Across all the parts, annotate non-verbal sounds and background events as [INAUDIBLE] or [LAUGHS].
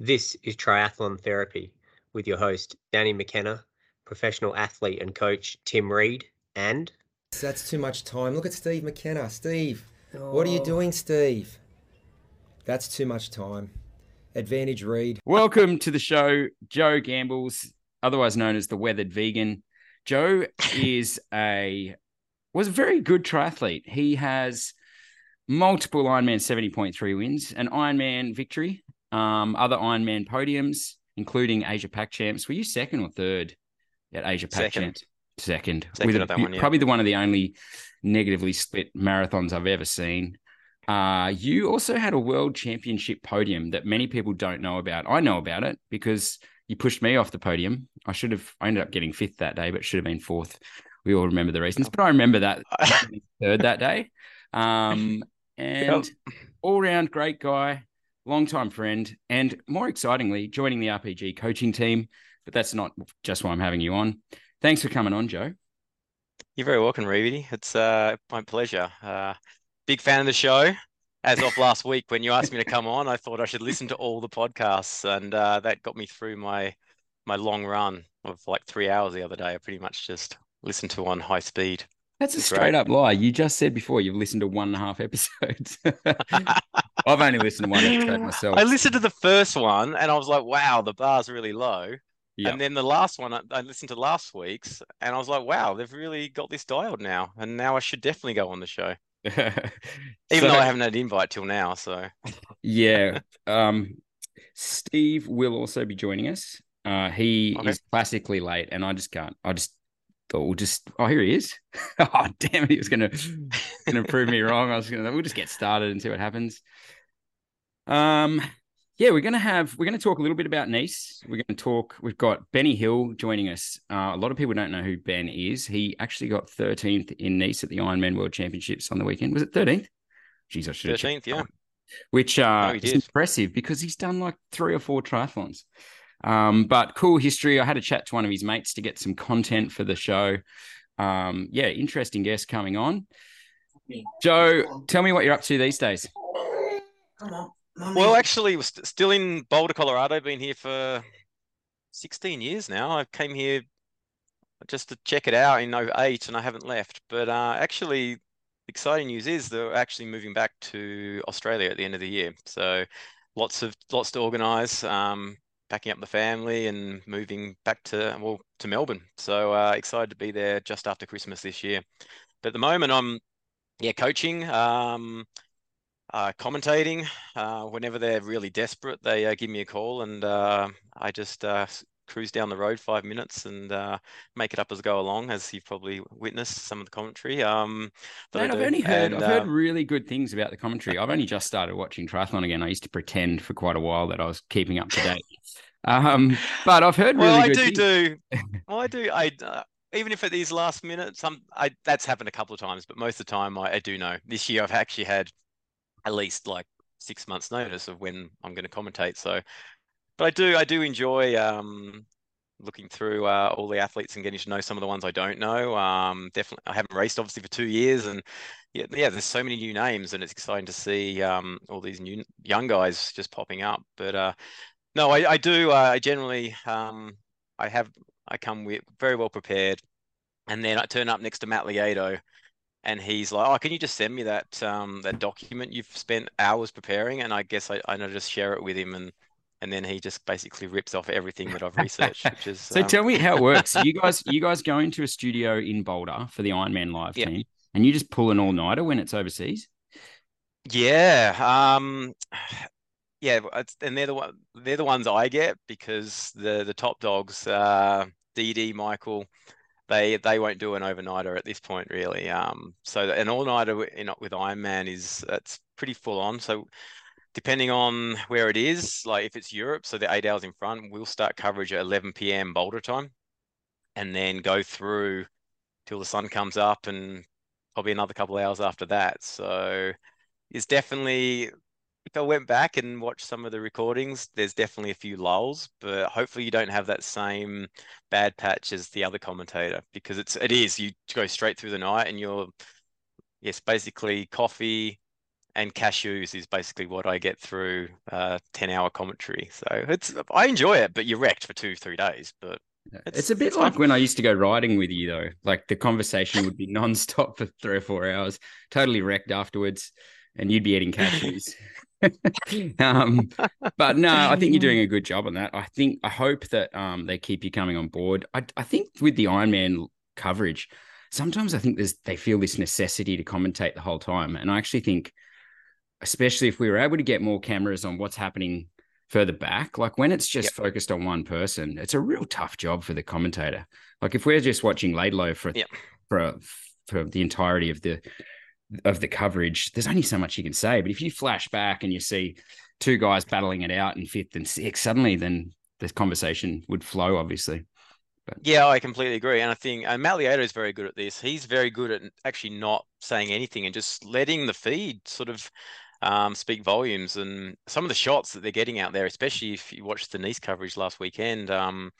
This is Triathlon Therapy with your host, Danny McKenna, professional athlete and coach, Tim Reed, and. That's too much time. Look at Steve McKenna. Steve, oh. what are you oh. doing, Steve? That's too much time. Advantage Reed. Welcome to the show, Joe Gambles, otherwise known as the Weathered Vegan. Joe is a was a very good triathlete. He has multiple Ironman 70.3 wins, an Ironman victory, um, other Ironman podiums, including Asia Pac champs. Were you second or third at Asia Pac champs? Second. Second with a, one, yeah. Probably the one of the only negatively split marathons I've ever seen. Uh, you also had a world championship podium that many people don't know about. I know about it because you pushed me off the podium. I should have, I ended up getting fifth that day, but should have been fourth. We all remember the reasons, but I remember that [LAUGHS] third that day. Um, and all round great guy, longtime friend, and more excitingly, joining the RPG coaching team. But that's not just why I'm having you on. Thanks for coming on, Joe. You're very welcome, Reedy. It's uh, my pleasure. Uh, big fan of the show. As of last week, when you asked me to come on, I thought I should listen to all the podcasts, and uh, that got me through my my long run of like three hours the other day. I pretty much just listened to on high speed. That's a straight up lie. You just said before you've listened to one and a half episodes. [LAUGHS] I've only listened to one episode myself. I listened to the first one and I was like, wow, the bar's really low. Yep. And then the last one, I listened to last week's and I was like, wow, they've really got this dialed now. And now I should definitely go on the show. [LAUGHS] Even so, though I haven't had an invite till now. So, [LAUGHS] yeah. Um, Steve will also be joining us. Uh, he okay. is classically late and I just can't, I just thought we'll just oh here he is. [LAUGHS] oh damn it, he was gonna [LAUGHS] gonna prove me wrong. I was gonna we'll just get started and see what happens. Um yeah, we're gonna have we're gonna talk a little bit about Nice. We're gonna talk. We've got Benny Hill joining us. Uh, a lot of people don't know who Ben is. He actually got 13th in Nice at the Ironman World Championships on the weekend. Was it 13th? Jeez, I should have 13th, yeah. Which uh, no, is impressive because he's done like three or four triathlons. Um, but cool history. I had a chat to one of his mates to get some content for the show. Um, yeah, interesting guest coming on. Joe, tell me what you're up to these days. Well, actually, we're st- still in Boulder, Colorado. Been here for 16 years now. I came here just to check it out in 08 and I haven't left. But uh, actually, exciting news is they're actually moving back to Australia at the end of the year. So lots of lots to organise. Um, packing up the family and moving back to well to Melbourne. So uh, excited to be there just after Christmas this year. But at the moment, I'm yeah coaching, um, uh, commentating. Uh, whenever they're really desperate, they uh, give me a call, and uh, I just uh, cruise down the road five minutes and make it up as I go along. As you've probably witnessed some of the commentary. Um, Man, I've only heard and, I've heard really good things about the commentary. I've only just started watching triathlon again. I used to pretend for quite a while that I was keeping up to date. [LAUGHS] Um, but I've heard really well, I do things. do. [LAUGHS] Well, I do. I uh, even if at these last minutes, some I that's happened a couple of times, but most of the time I, I do know. This year I've actually had at least like six months notice of when I'm going to commentate. So, but I do I do enjoy um, looking through uh, all the athletes and getting to know some of the ones I don't know. Um, definitely, I haven't raced obviously for two years, and yeah, yeah, there's so many new names, and it's exciting to see um, all these new young guys just popping up. But uh, no, I, I do. Uh, I generally, um, I have, I come with very well prepared, and then I turn up next to Matt Lieto, and he's like, "Oh, can you just send me that um, that document you've spent hours preparing?" And I guess I, I just share it with him, and and then he just basically rips off everything that I've [LAUGHS] researched. Which is so. Um... Tell me how it works. you [LAUGHS] guys, you guys go into a studio in Boulder for the Ironman live team, and you just pull an all nighter when it's overseas. Yeah. Um, [SIGHS] yeah, and they're the one, they're the ones I get because the the top dogs, uh, DD, Michael, they they won't do an overnighter at this point really. Um, so an all nighter with Ironman is that's pretty full on. So depending on where it is, like if it's Europe, so the eight hours in front, we'll start coverage at 11 p.m. Boulder time, and then go through till the sun comes up, and probably another couple hours after that. So it's definitely if I went back and watched some of the recordings, there's definitely a few lulls, but hopefully you don't have that same bad patch as the other commentator because it's it is you go straight through the night and you're yes basically coffee, and cashews is basically what I get through uh, 10 hour commentary. So it's I enjoy it, but you're wrecked for two, three days. But it's, it's a bit it's like fun. when I used to go riding with you, though. Like the conversation would be [LAUGHS] nonstop for three or four hours, totally wrecked afterwards, and you'd be eating cashews. [LAUGHS] [LAUGHS] um, but no, I think you're doing a good job on that. I think I hope that um, they keep you coming on board. I, I think with the Ironman coverage, sometimes I think there's they feel this necessity to commentate the whole time, and I actually think especially if we were able to get more cameras on what's happening further back, like when it's just yep. focused on one person, it's a real tough job for the commentator. Like if we're just watching Laidlow for yep. for for the entirety of the of the coverage, there's only so much you can say. But if you flash back and you see two guys battling it out in fifth and sixth, suddenly then this conversation would flow, obviously. But... Yeah, I completely agree. And I think and Matt Lieto is very good at this. He's very good at actually not saying anything and just letting the feed sort of um, speak volumes. And some of the shots that they're getting out there, especially if you watched the Nice coverage last weekend, um,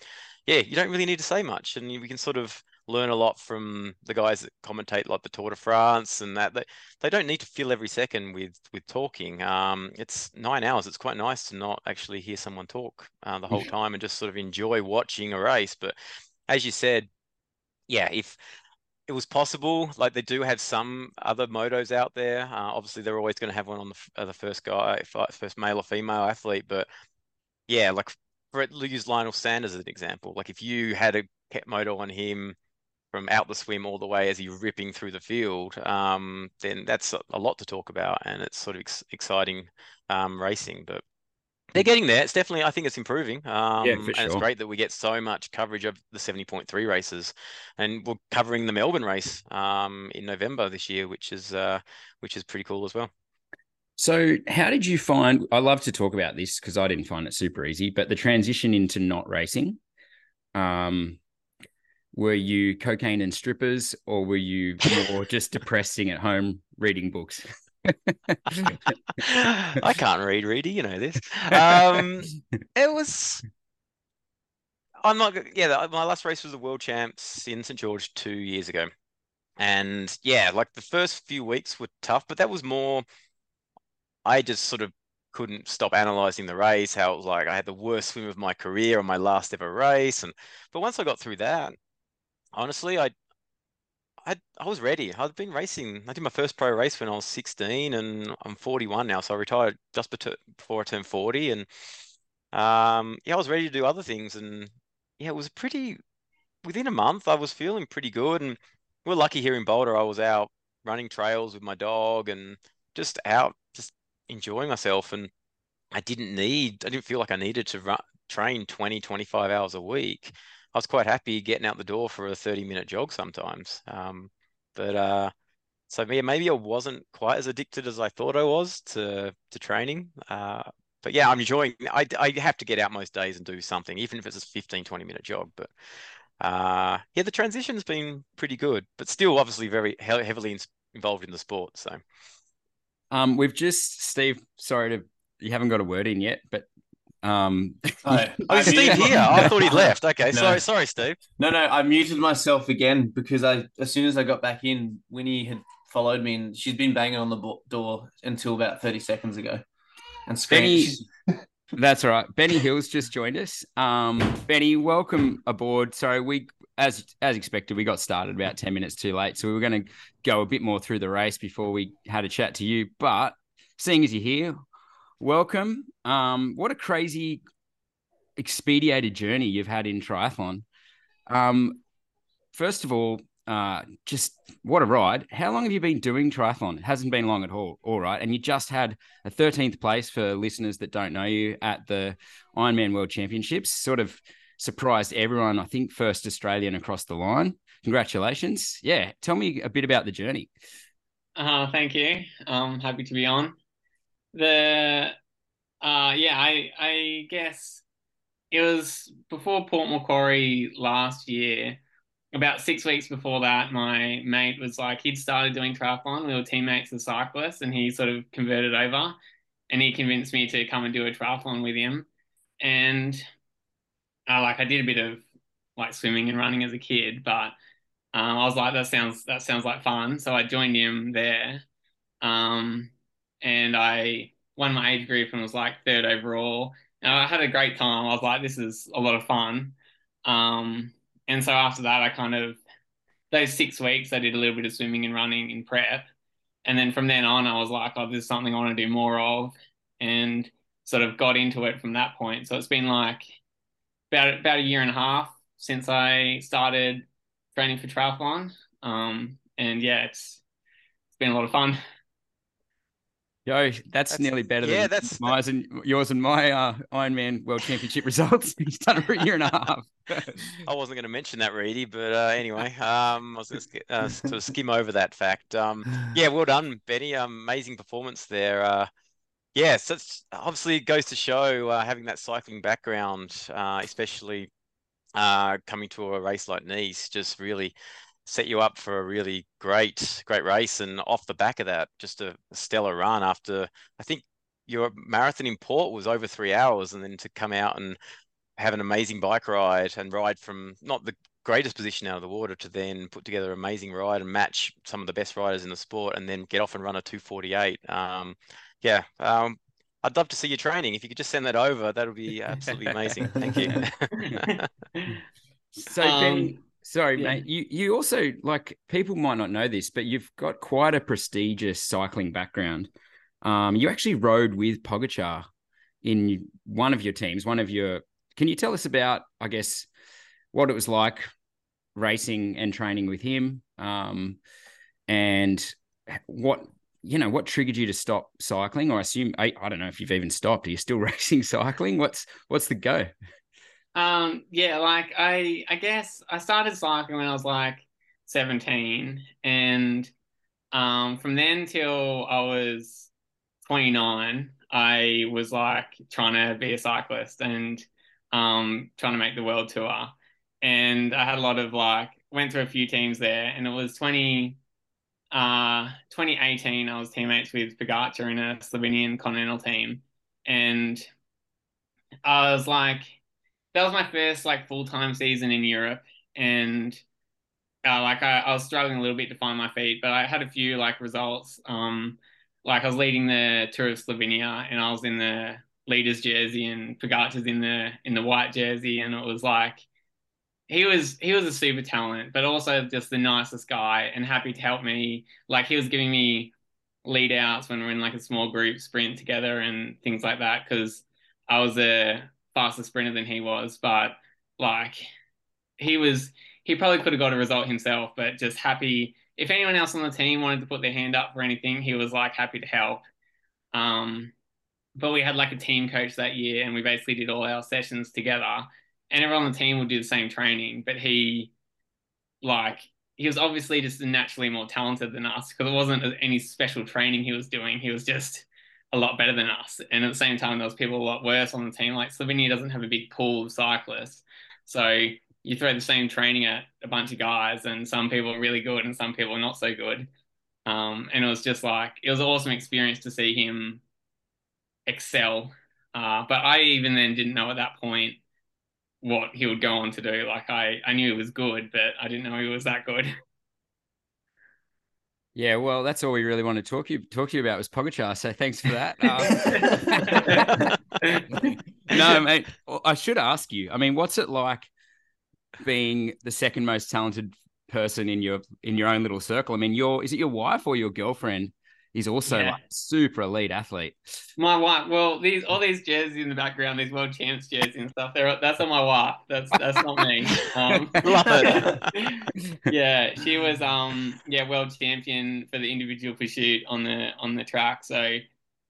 yeah, you don't really need to say much, and we can sort of learn a lot from the guys that commentate like the Tour de France and that. They, they don't need to fill every second with with talking. Um, it's nine hours. It's quite nice to not actually hear someone talk uh, the whole time and just sort of enjoy watching a race. But as you said, yeah, if it was possible. Like they do have some other motos out there. Uh, obviously, they're always going to have one on the uh, the first guy, first male or female athlete. But yeah, like for use Lionel Sanders as an example. Like if you had a pet moto on him from out the swim all the way as he's ripping through the field, um, then that's a, lot to talk about, and it's sort of ex- exciting um, racing. But they're getting there. It's definitely, I think it's improving. Um, yeah, for sure. And it's great that we get so much coverage of the 70.3 races. And we're covering the Melbourne race um, in November this year, which is uh, which is pretty cool as well. So, how did you find? I love to talk about this because I didn't find it super easy, but the transition into not racing. Um, were you cocaine and strippers, or were you more [LAUGHS] just depressing at home reading books? I [LAUGHS] can't read, Reedy. You know this. Um, it was. I'm not. Yeah, my last race was the World Champs in St George two years ago, and yeah, like the first few weeks were tough, but that was more. I just sort of couldn't stop analyzing the race. How it was like I had the worst swim of my career on my last ever race, and but once I got through that, honestly, I I I was ready. I've been racing. I did my first pro race when I was 16, and I'm 41 now. So I retired just before I turned 40, and um, yeah, I was ready to do other things. And yeah, it was pretty. Within a month, I was feeling pretty good, and we're lucky here in Boulder. I was out running trails with my dog and just out, just enjoying myself. And I didn't need. I didn't feel like I needed to run, train 20, 25 hours a week. I was quite happy getting out the door for a 30 minute jog sometimes. Um, but uh, so yeah, maybe I wasn't quite as addicted as I thought I was to to training. Uh, but yeah, I'm enjoying. I I have to get out most days and do something, even if it's a 15, 20 minute jog. But uh, yeah, the transition's been pretty good, but still obviously very he- heavily involved in the sport. So, um, we've just Steve. Sorry to you haven't got a word in yet, but um, oh, [LAUGHS] oh Steve here. I thought he'd [LAUGHS] left. Okay, no. sorry, sorry, Steve. No, no, I muted myself again because I, as soon as I got back in, Winnie had followed me and she's been banging on the door until about thirty seconds ago, and screaming. Benny, [LAUGHS] that's all right. Benny Hills just joined us. Um, Benny, welcome aboard. Sorry, we as as expected, we got started about ten minutes too late, so we were going to go a bit more through the race before we had a chat to you. But seeing as you're here, welcome. Um, what a crazy expedited journey you've had in triathlon. Um, first of all, uh, just what a ride. How long have you been doing triathlon? It hasn't been long at all. All right. And you just had a 13th place for listeners that don't know you at the Ironman World Championships. Sort of surprised everyone, I think, first Australian across the line. Congratulations. Yeah. Tell me a bit about the journey. Uh, thank you. I'm happy to be on the uh yeah, I I guess it was before Port Macquarie last year. About six weeks before that, my mate was like, he'd started doing triathlon. We were teammates as cyclists, and he sort of converted over, and he convinced me to come and do a triathlon with him. And uh, like I did a bit of like swimming and running as a kid, but um, I was like, that sounds that sounds like fun. So I joined him there. Um, and I won my age group and was like third overall. And I had a great time. I was like, this is a lot of fun. Um, and so after that, I kind of those six weeks, I did a little bit of swimming and running in prep, and then from then on, I was like, oh, this is something I want to do more of, and sort of got into it from that point. So it's been like about about a year and a half since I started training for triathlon. Um, and yeah, it's it's been a lot of fun. Yo, that's, that's nearly better yeah, than that's, my and yours and my uh, Ironman World Championship results. [LAUGHS] He's done it for a year and a [LAUGHS] half. I wasn't going to mention that, Reedy, but uh, anyway, um, I was going to uh, sort of skim over that fact. Um, yeah, well done, Benny. Um, amazing performance there. Uh, yeah, so it's obviously it goes to show uh, having that cycling background, uh, especially uh, coming to a race like Nice, just really set you up for a really great, great race. And off the back of that, just a stellar run after I think your marathon in Port was over three hours, and then to come out and have an amazing bike ride and ride from not the greatest position out of the water to then put together an amazing ride and match some of the best riders in the sport and then get off and run a 248 um, yeah um, i'd love to see your training. If you could just send that over that would be absolutely amazing. Thank you. [LAUGHS] [LAUGHS] So um, Sorry, yeah. mate. You you also like people might not know this, but you've got quite a prestigious cycling background. Um, you actually rode with Pogacar in one of your teams, one of your. Can you tell us about, I guess, what it was like racing and training with him, um, and what you know what triggered you to stop cycling? Or I assume I, I don't know if you've even stopped. Are you still [LAUGHS] racing cycling? What's what's the go? Um, yeah, like I I guess I started cycling when I was like 17 and um from then till I was 29, I was like trying to be a cyclist and um trying to make the world tour. And I had a lot of like went through a few teams there and it was 20 uh 2018 I was teammates with Pogacar in a Slovenian continental team and I was like that was my first like full time season in Europe, and uh, like I, I was struggling a little bit to find my feet, but I had a few like results. Um, like I was leading the Tour of Slovenia, and I was in the leader's jersey, and Pogacar's in the in the white jersey, and it was like he was he was a super talent, but also just the nicest guy and happy to help me. Like he was giving me lead outs when we're in like a small group sprint together and things like that because I was a faster sprinter than he was, but like he was, he probably could have got a result himself, but just happy. If anyone else on the team wanted to put their hand up for anything, he was like happy to help. Um, but we had like a team coach that year, and we basically did all our sessions together, and everyone on the team would do the same training. But he, like, he was obviously just naturally more talented than us because it wasn't any special training he was doing. He was just a lot better than us. And at the same time, there was people a lot worse on the team. Like Slovenia doesn't have a big pool of cyclists. So you throw the same training at a bunch of guys and some people are really good and some people are not so good. Um, and it was just like, it was an awesome experience to see him excel. Uh, but I even then didn't know at that point what he would go on to do. Like I, I knew he was good, but I didn't know he was that good. [LAUGHS] Yeah, well, that's all we really want to talk you talk to you about was Pogacar. So thanks for that. Um, [LAUGHS] no, mate. I should ask you. I mean, what's it like being the second most talented person in your in your own little circle? I mean, your is it your wife or your girlfriend He's also yeah. like super elite athlete. My wife, well, these all these jerseys in the background, these world champs jerseys and stuff. They're that's on my wife. That's that's not me. Um, [LAUGHS] Love it. [LAUGHS] yeah, she was um yeah world champion for the individual pursuit on the on the track. So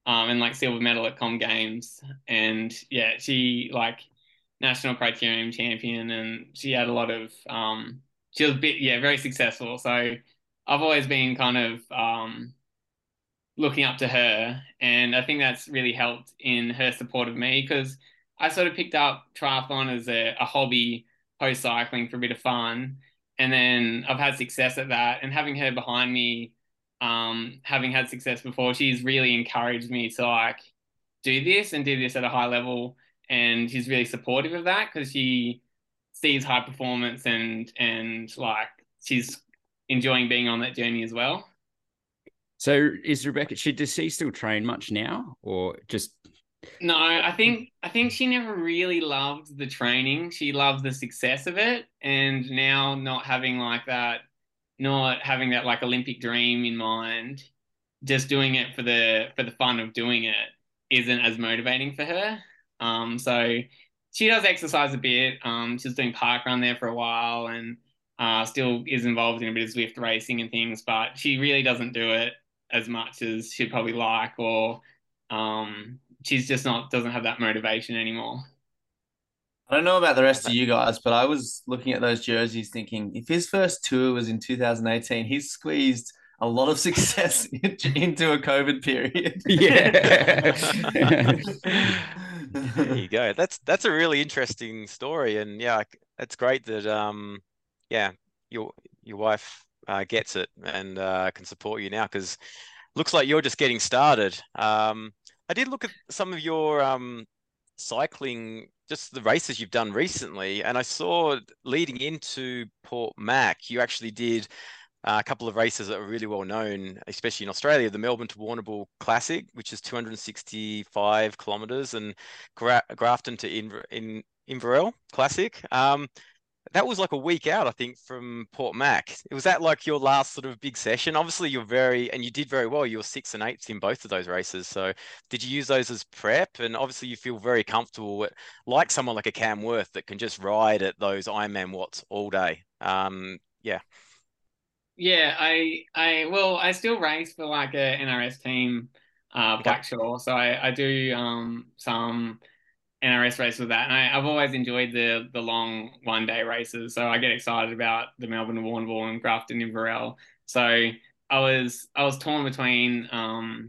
um and like silver medal at Com Games, and yeah, she like national criterium champion, and she had a lot of um she was bit yeah very successful. So I've always been kind of um looking up to her. And I think that's really helped in her support of me because I sort of picked up triathlon as a, a hobby post cycling for a bit of fun. And then I've had success at that. And having her behind me, um, having had success before, she's really encouraged me to like do this and do this at a high level. And she's really supportive of that because she sees high performance and and like she's enjoying being on that journey as well. So is Rebecca? She does she still train much now, or just? No, I think I think she never really loved the training. She loved the success of it, and now not having like that, not having that like Olympic dream in mind, just doing it for the for the fun of doing it isn't as motivating for her. Um, so she does exercise a bit. Um, she was doing park run there for a while, and uh, still is involved in a bit of Zwift racing and things, but she really doesn't do it as much as she'd probably like, or um, she's just not doesn't have that motivation anymore. I don't know about the rest of you guys, but I was looking at those jerseys thinking if his first tour was in 2018, he's squeezed a lot of [LAUGHS] success [LAUGHS] into a COVID period. Yeah. [LAUGHS] there you go. That's that's a really interesting story, and yeah, it's great that um, yeah, your your wife uh, gets it and uh, can support you now because looks like you're just getting started. Um, I did look at some of your um, cycling, just the races you've done recently, and I saw leading into Port Mac, you actually did uh, a couple of races that are really well known, especially in Australia, the Melbourne to Warrnambool Classic, which is 265 kilometers, and Gra- Grafton to Inver- in Inverell Classic. Um, that was like a week out, I think, from Port Mac. It was that like your last sort of big session? Obviously, you're very and you did very well. You were six and eighths in both of those races. So, did you use those as prep? And obviously, you feel very comfortable, with, like someone like a Cam Wurf that can just ride at those Ironman watts all day. Um, yeah. Yeah, I, I, well, I still race for like a NRS team, uh, Blackshaw. So I, I do um some NRS race with that. And I, have always enjoyed the the long one day races. So I get excited about the Melbourne Warrnambool and Grafton Inverell. So I was I was torn between um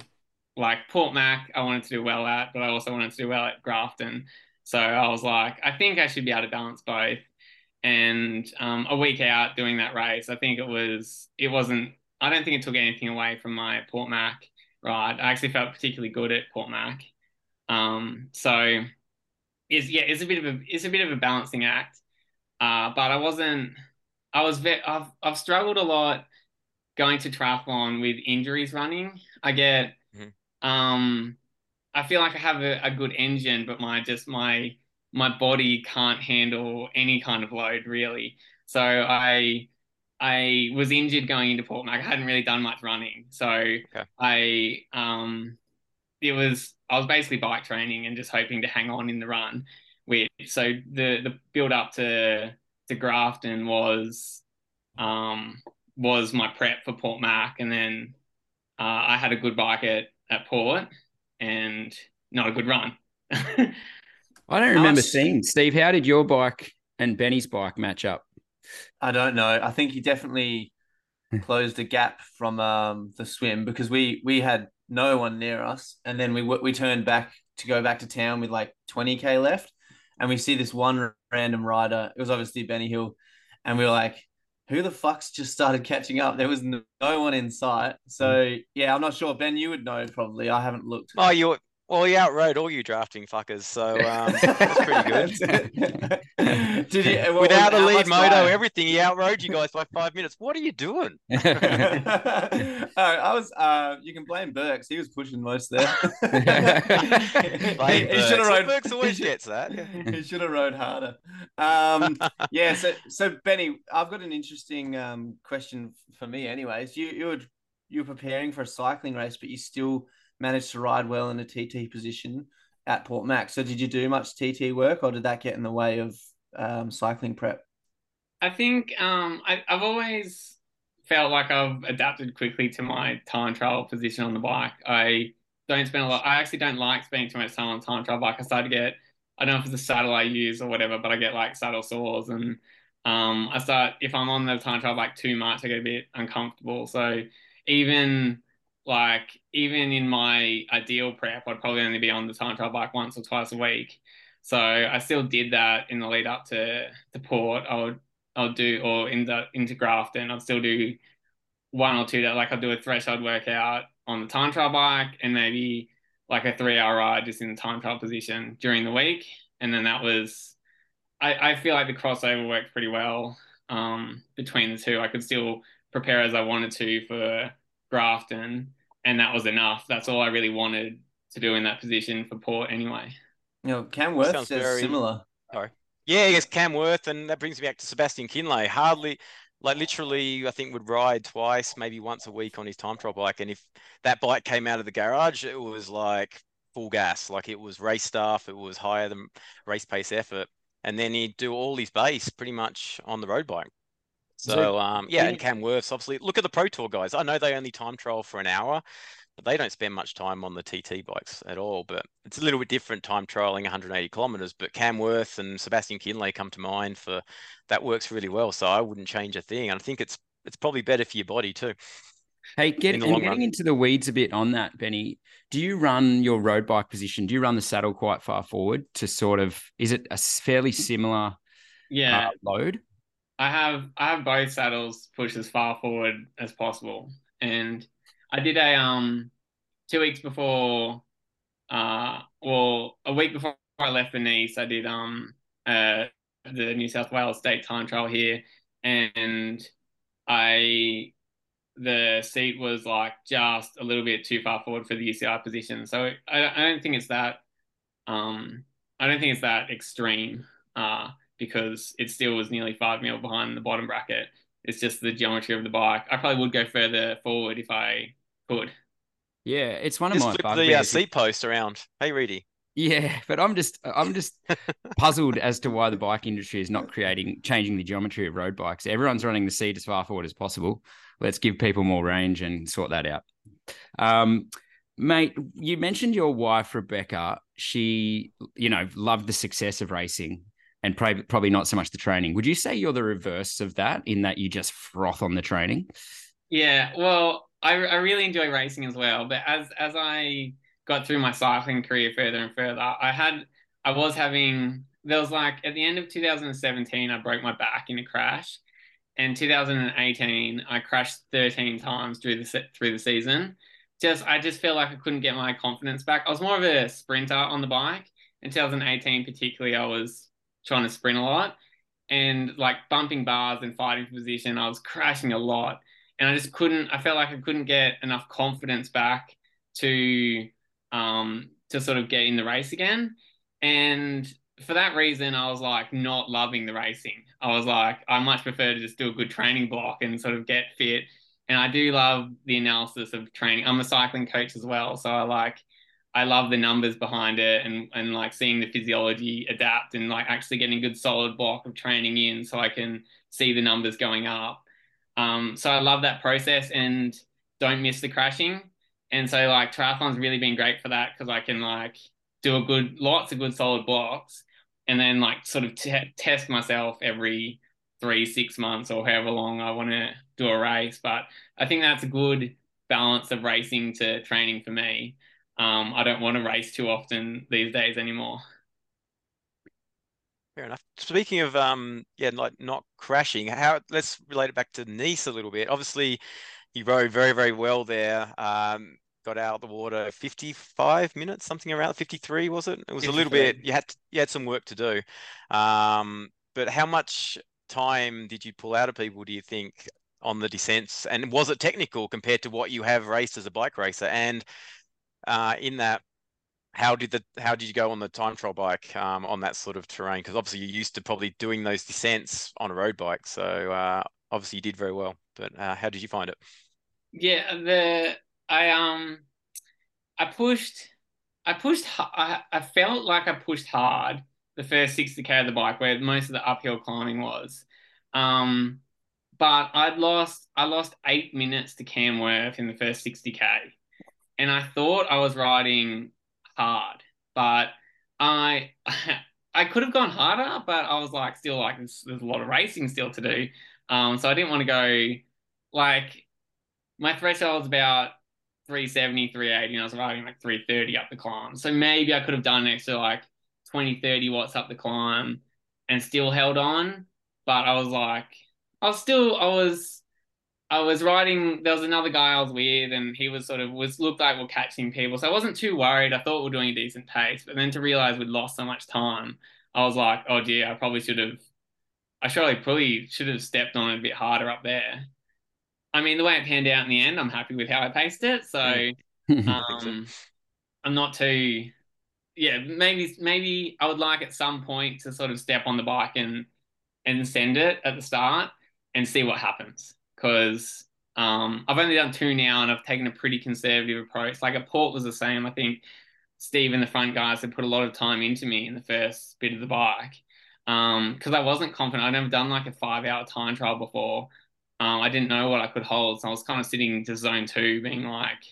like Port Mac I wanted to do well at, but I also wanted to do well at Grafton. So I was like, I think I should be able to balance both. And um, a week out doing that race, I think it was it wasn't I don't think it took anything away from my Port Mac ride. I actually felt particularly good at Port Mac. Um, so is yeah is a bit of a is a bit of a balancing act. Uh, but I wasn't. I was. Ve- I've I've struggled a lot going to triathlon with injuries running. I get. Mm-hmm. Um, I feel like I have a, a good engine, but my just my my body can't handle any kind of load really. So I I was injured going into Port Mac. I hadn't really done much running, so okay. I um it was I was basically bike training and just hoping to hang on in the run. With so the the build up to to Grafton was um was my prep for Port Mac, and then uh, I had a good bike at at Port and not a good run. [LAUGHS] I don't remember seeing Steve. How did your bike and Benny's bike match up? I don't know. I think he definitely [LAUGHS] closed the gap from um, the swim because we we had no one near us. And then we we turned back to go back to town with like 20k left, and we see this one random rider. It was obviously Benny Hill, and we were like, "Who the fuck's just started catching up?" There was no, no one in sight. So yeah, I'm not sure. Ben, you would know probably. I haven't looked. Oh, you well, you outrode all you drafting fuckers, so um, that's pretty good. [LAUGHS] [LAUGHS] Did he, [LAUGHS] well, Without a lead moto, time? everything, he outrode you guys by five minutes. What are you doing? [LAUGHS] uh, I was. Uh, you can blame Burks. He was pushing most there. [LAUGHS] he, he should have rode. Burks always gets that. he should have rode harder. Um, yeah. So, so Benny, I've got an interesting um, question for me. Anyways, you you were you were preparing for a cycling race, but you still managed to ride well in a TT position at Port Mac. So did you do much TT work or did that get in the way of um, cycling prep? I think um, I, have always felt like I've adapted quickly to my time trial position on the bike. I don't spend a lot. I actually don't like spending too much time on time trial bike. I start to get, I don't know if it's the saddle I use or whatever, but I get like saddle sores and um, I start if I'm on the time trial bike too much, I get a bit uncomfortable. So even like even in my ideal prep, I'd probably only be on the time trial bike once or twice a week. So I still did that in the lead up to to port. I would I would do or in the into Grafton, I'd still do one or two that like I'd do a threshold workout on the time trial bike and maybe like a three hour ride just in the time trial position during the week. And then that was I, I feel like the crossover worked pretty well um, between the two. I could still prepare as I wanted to for Grafton and that was enough. That's all I really wanted to do in that position for Port anyway. You know, Cam Wurf Sounds very- similar. Sorry. Yeah, I guess Cam Worth, and that brings me back to Sebastian Kienle. Hardly, like literally, I think would ride twice, maybe once a week on his time trial bike. And if that bike came out of the garage, it was like full gas, like it was race stuff, it was higher than race pace effort. And then he'd do all his base pretty much on the road bike. So, So, um, yeah, and Cam Wurf's obviously look at the Pro Tour guys. I know they only time trial for an hour, they don't spend much time on the TT bikes at all. But it's a little bit different time trialing 180 kilometers. But Cam Wurf and Sebastian Kienle come to mind for that works really well. So I wouldn't change a thing. And I think it's it's probably better for your body too. Hey, get, in the and long getting run. into the weeds a bit on that, Benny. Do you run your road bike position? Do you run the saddle quite far forward to sort of? Is it a fairly similar Yeah, uh, load? I have I have both saddles pushed as far forward as possible, and I did a um two weeks before, uh, well a week before I left for Nice, I did um uh the New South Wales state time trial here, and I the seat was like just a little bit too far forward for the UCI position, so I I don't think it's that um I don't think it's that extreme uh because it still was nearly five mil behind the bottom bracket. It's just the geometry of the bike. I probably would go further forward if I could. Yeah, it's one of my flip the uh, bugbears. seat post around. Hey, Reedy. Yeah, but I'm just I'm just [LAUGHS] puzzled as to why the bike industry is not creating changing the geometry of road bikes. Everyone's running the seat as far forward as possible. Let's give people more range and sort that out. Um, mate, you mentioned your wife Rebecca. She, you know, loved the success of racing and prob- probably not so much the training. Would you say you're the reverse of that in that you just froth on the training? Yeah, well, I, I really enjoy racing as well. But as as I got through my cycling career further and further, I had I was having there was like at the end of 2017, I broke my back in a crash. And 2018, I crashed 13 times through the through the season. Just I just feel like I couldn't get my confidence back. I was more of a sprinter on the bike. In 2018, particularly, I was trying to sprint a lot and like bumping bars and fighting position. I was crashing a lot and I just couldn't. I felt like I couldn't get enough confidence back to um to sort of get in the race again. And for that reason, I was like not loving the racing. I was like, I much prefer to just do a good training block and sort of get fit. And I do love the analysis of training. I'm a cycling coach as well, so I like I love the numbers behind it and and like seeing the physiology adapt and like actually getting a good solid block of training in so I can see the numbers going up. Um, so I love that process and don't miss the crashing. And so like triathlon's really been great for that because I can like do a good lots of good solid blocks and then like sort of t- test myself every three six months or however long I want to do a race. But I think that's a good balance of racing to training for me. Um, I don't want to race too often these days anymore. Fair enough. Speaking of um, yeah, like not crashing, how let's relate it back to Nice a little bit. Obviously, you rode very, very well there. Um, got out of the water 55 minutes, something around 53, was it? It was a little bit. You had to, you had some work to do. Um, but how much time did you pull out of people? Do you think on the descents? And was it technical compared to what you have raced as a bike racer? And uh, in that, how did the how did you go on the time trial bike um, on that sort of terrain? Because obviously you're used to probably doing those descents on a road bike, so uh, obviously you did very well. But uh, how did you find it? Yeah, the I um I pushed I pushed I, I felt like I pushed hard the first 60k of the bike where most of the uphill climbing was. Um but I'd lost I lost 8 minutes to Cam Wurf in the first 60k. And I thought I was riding hard, but I [LAUGHS] I could have gone harder, but I was like still like there's, there's a lot of racing still to do. Um so I didn't want to go like my threshold was about 370, 380, and I was riding like 330 up the climb. So maybe I could have done an extra like 20, 30 watts up the climb and still held on. But I was like, I was still, I was, I was riding. There was another guy I was with, and he was sort of was looked like we're catching people. So I wasn't too worried. I thought we are doing a decent pace. But then to realize we'd lost so much time, I was like, oh dear, I probably should have, I surely probably should have stepped on it a bit harder up there. I mean, the way it panned out in the end, I'm happy with how I paced it. So, [LAUGHS] um, I'm not too, yeah, maybe maybe I would like at some point to sort of step on the bike and and send it at the start and see what happens because um, I've only done two now and I've taken a pretty conservative approach. Like a port was the same. I think Steve and the front guys had put a lot of time into me in the first bit of the bike because um, I wasn't confident. I'd never done like a five hour time trial before. Um, I didn't know what I could hold. So I was kind of sitting to zone two, being like,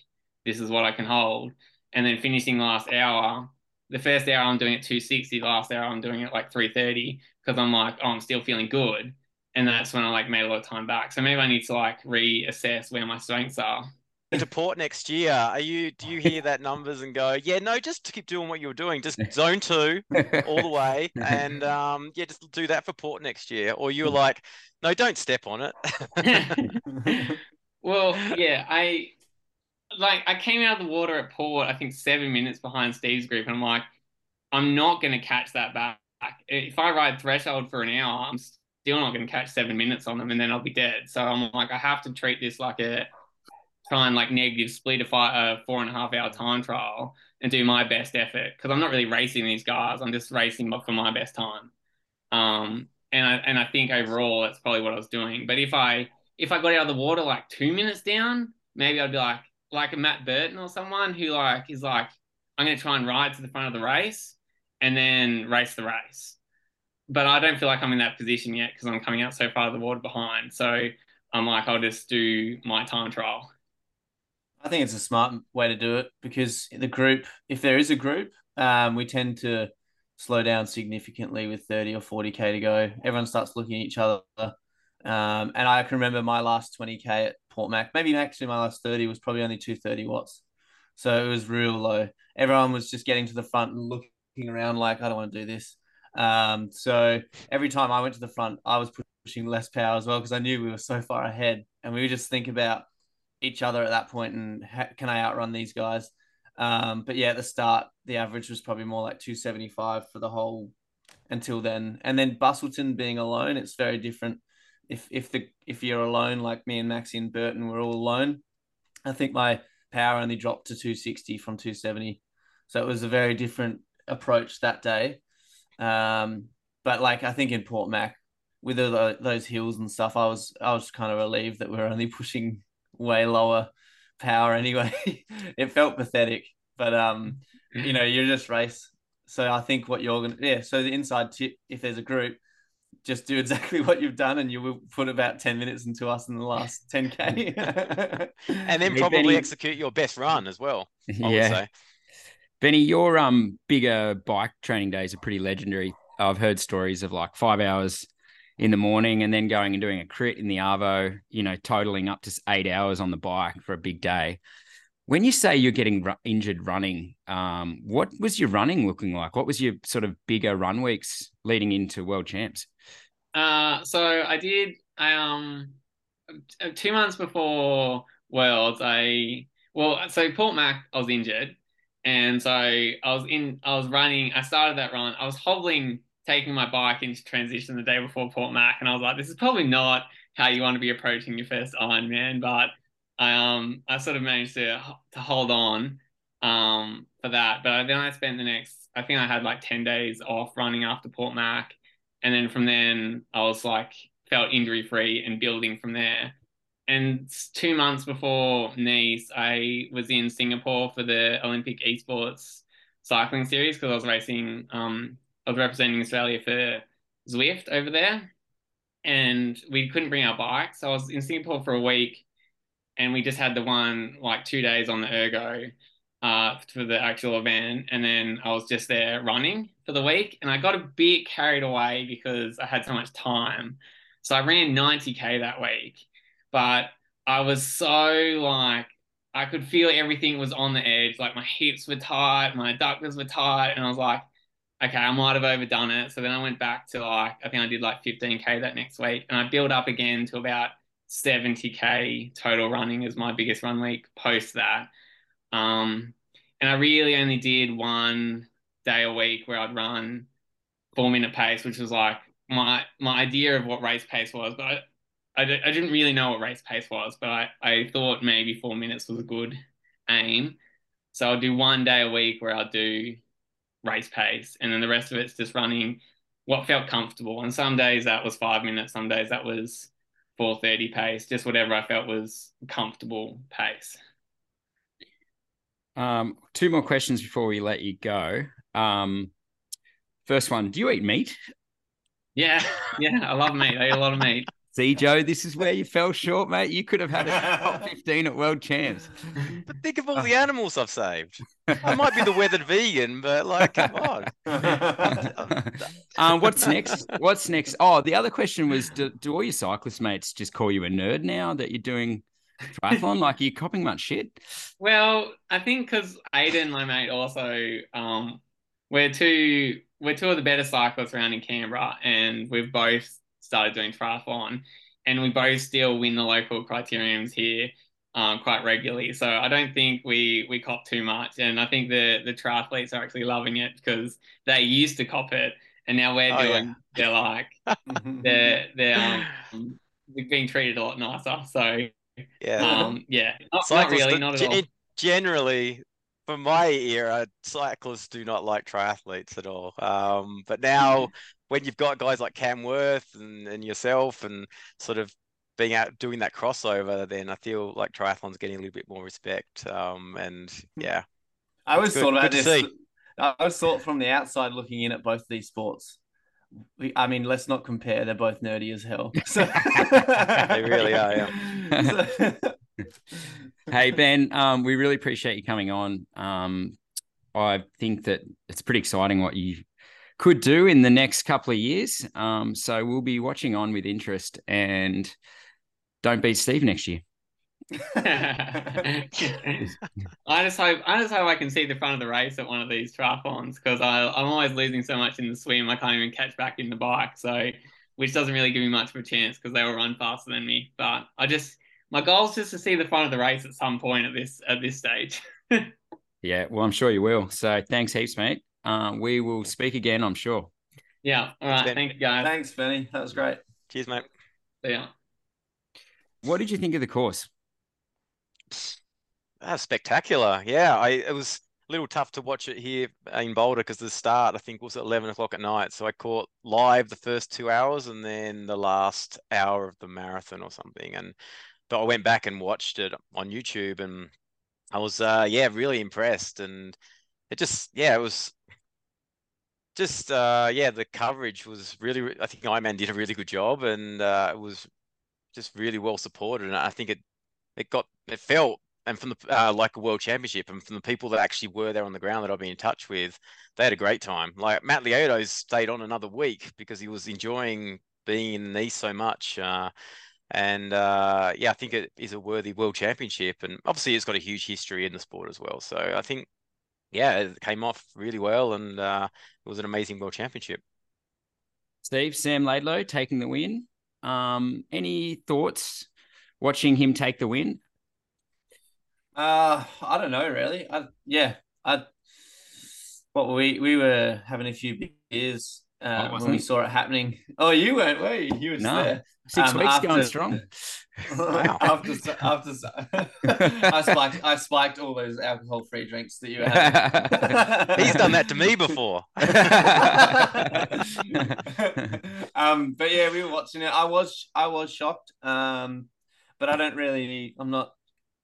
this is what I can hold. And then finishing last hour, the first hour I'm doing it 260, the last hour I'm doing it like 330 because I'm like, oh, I'm still feeling good. And that's when I like made a lot of time back. So maybe I need to like reassess where my strengths are. To port next year are you do you hear that numbers and go yeah no just keep doing what you were doing just zone two all the way and um yeah just do that for port next year. Or you're like no don't step on it. [LAUGHS] Well yeah i like i came out of the water at port i think seven minutes behind steve's group and i'm like i'm not going to catch that back. If i ride threshold for an hour i'm still not going to catch seven minutes on them and then i'll be dead so i'm like i have to treat this like a try and like negative split a, a four and a half hour time trial and do my best effort because I'm not really racing these guys. I'm just racing for my best time. Um, and I and I think overall that's probably what I was doing. But if I if I got out of the water like two minutes down, maybe I'd be like like a Matt Burton or someone who like is like I'm going to try and ride to the front of the race and then race the race. But I don't feel like I'm in that position yet because I'm coming out so far the water behind. So I'm like I'll just do my time trial. I think it's a smart way to do it because the group, if there is a group, um, we tend to slow down significantly with 30 or 40k to go. Everyone starts looking at each other. Um, and I can remember my last 20k at Port Mac, maybe actually my last 30 was probably only 230 watts. So it was real low. Everyone was just getting to the front and looking around like, I don't want to do this. Um, so every time I went to the front, I was pushing less power as well because I knew we were so far ahead. And we would just think about each other at that point and ha- can I outrun these guys? Um, but yeah, at the start, the average was probably more like 275 for the whole until then. And then Busselton being alone, it's very different. If if the if you're alone, like me and Maxie and Burton, we're all alone. I think my power only dropped to 260 from 270. So it was a very different approach that day. Um, but like I think in Port Mac, with all those hills and stuff, I was I was kind of relieved that we are only [LAUGHS] pushing way lower power anyway. [LAUGHS] it felt pathetic, but um, you know, you're just race. So I think what you're gonna yeah. So the inside tip, if there's a group, just do exactly [LAUGHS] what you've done, and you will put about ten minutes into us in the last ten k, and then probably execute your best run as well. I yeah. Benny, your um bigger bike training days are pretty legendary. I've heard stories of like five hours in the morning and then going and doing a crit in the Arvo, you know, totaling up to eight hours on the bike for a big day. When you say you're getting injured running, um, what was your running looking like? What was your sort of bigger run weeks leading into world champs? Uh, so I did, um, two months before worlds, I, well, so Port Mac, I was injured. And so I was in, I was running, I started that run. I was hobbling taking my bike into transition the day before Port Mac, and I was like, this is probably not how you want to be approaching your first Ironman, but I um I sort of managed to to hold on um for that. But then I spent the next I think I had like ten days off running after Port Mac, and then from then I was like felt injury free and building from there. And two months before Nice, I was in Singapore for the Olympic esports cycling series because I was racing um I was representing Australia for Zwift over there, and we couldn't bring our bikes. So I was in Singapore for a week, and we just had the one like two days on the ergo uh, for the actual event, and then I was just there running for the week, and I got a bit carried away because I had so much time. So I ran 90k that week, but I was so like I could feel everything was on the edge. Like my hips were tight, my adductors were tight, and I was like, okay, I might have overdone it. So then I went back to like, I think I did like 15K that next week. And I built up again to about 70K total running as my biggest run week post that. Um, and I really only did one day a week where I'd run four minute pace, which was like my my idea of what race pace was. But I, d- I didn't really know what race pace was, but I, I thought maybe four minutes was a good aim. So I'll do one day a week where I'll do race pace, and then the rest of it's just running what felt comfortable. And some days that was five minutes, some days that was 430 pace, just whatever I felt was comfortable pace. Um, two more questions before we let you go. Um, first one, do you eat meat? Yeah, yeah, I love meat. I eat a lot of meat. See, Joe, this is where you fell short, mate. You could have had a top [LAUGHS] 15 at World Champs. But think of all the animals I've saved. I might be the weathered vegan, but like, come on. um, what's next? What's next? Oh, the other question was do, do all your cyclist mates just call you a nerd now that you're doing triathlon? like, are you copying much shit? Well, I think because Aiden, my mate, also, um, we're two we're two of the better cyclists around in Canberra, and we've both started doing triathlon, and we both still win the local criteriums here um, quite regularly. So I don't think we we cop too much, and I think the the triathletes are actually loving it because they used to cop it, and now we're Oh, doing. They're like [LAUGHS] they're they're um, being treated a lot nicer. So Yeah. um, yeah, not, not really, not at all. Generally, for my era, cyclists do not like triathletes at all. Um, but now, when you've got guys like Cam Wurf and, and yourself, and sort of being out doing that crossover, then I feel like triathlon's getting a little bit more respect. Um, and yeah, I always Good- thought about good to this. I always thought from the outside looking in at both of these sports. I mean, let's not compare. They're both nerdy as hell. [LAUGHS] So... [LAUGHS] They really are, yeah. [LAUGHS] hey Ben, um, we really appreciate you coming on. Um, I think that it's pretty exciting what you could do in the next couple of years. Um, so we'll be watching on with interest and don't beat Steve next year. [LAUGHS] I just hope I just hope I can see the front of the race at one of these triathlons because I'm always losing so much in the swim I can't even catch back in the bike. So which doesn't really give me much of a chance because they will run faster than me. But I just my goal is just to see the front of the race at some point at this at this stage. [LAUGHS] Yeah, well, I'm sure you will. So thanks heaps, mate. Uh, we will speak again, I'm sure. yeah. All right. Ben. Thank you guys. Thanks, Benny. That was great. cheers, mate. See ya. What did you think of the course? That was spectacular. Yeah, I it was a little tough to watch it here in Boulder because the start I think was at eleven o'clock at night. So I caught live the first two hours and then the last hour of the marathon or something. And but I went back and watched it on YouTube and I was uh yeah really impressed and it just yeah it was just uh yeah the coverage was really I think Ironman did a really good job and uh, it was just really well supported and I think it it got it felt and from the uh, like a world championship and from the people that actually were there on the ground that I've been in touch with, they had a great time. Like Matt Lieto's stayed on another week because he was enjoying being in the East so much. Uh, and uh, yeah, I think it is a worthy world championship, and obviously it's got a huge history in the sport as well. So I think, yeah, it came off really well, and uh, it was an amazing world championship. Steve, Sam Laidlow taking the win. Um, any thoughts watching him take the win? Uh, I don't know really. I yeah, I what we we were having a few beers I uh, when we saw it happening. Oh, you weren't, were you? You were No. there. Six Um, weeks going after- strong. [LAUGHS] [LAUGHS] after after [LAUGHS] I spiked I spiked all those alcohol free drinks that you were having. He's done that to me before. um, but yeah, we were watching it. I was I was shocked. Um, but I don't really. I'm not.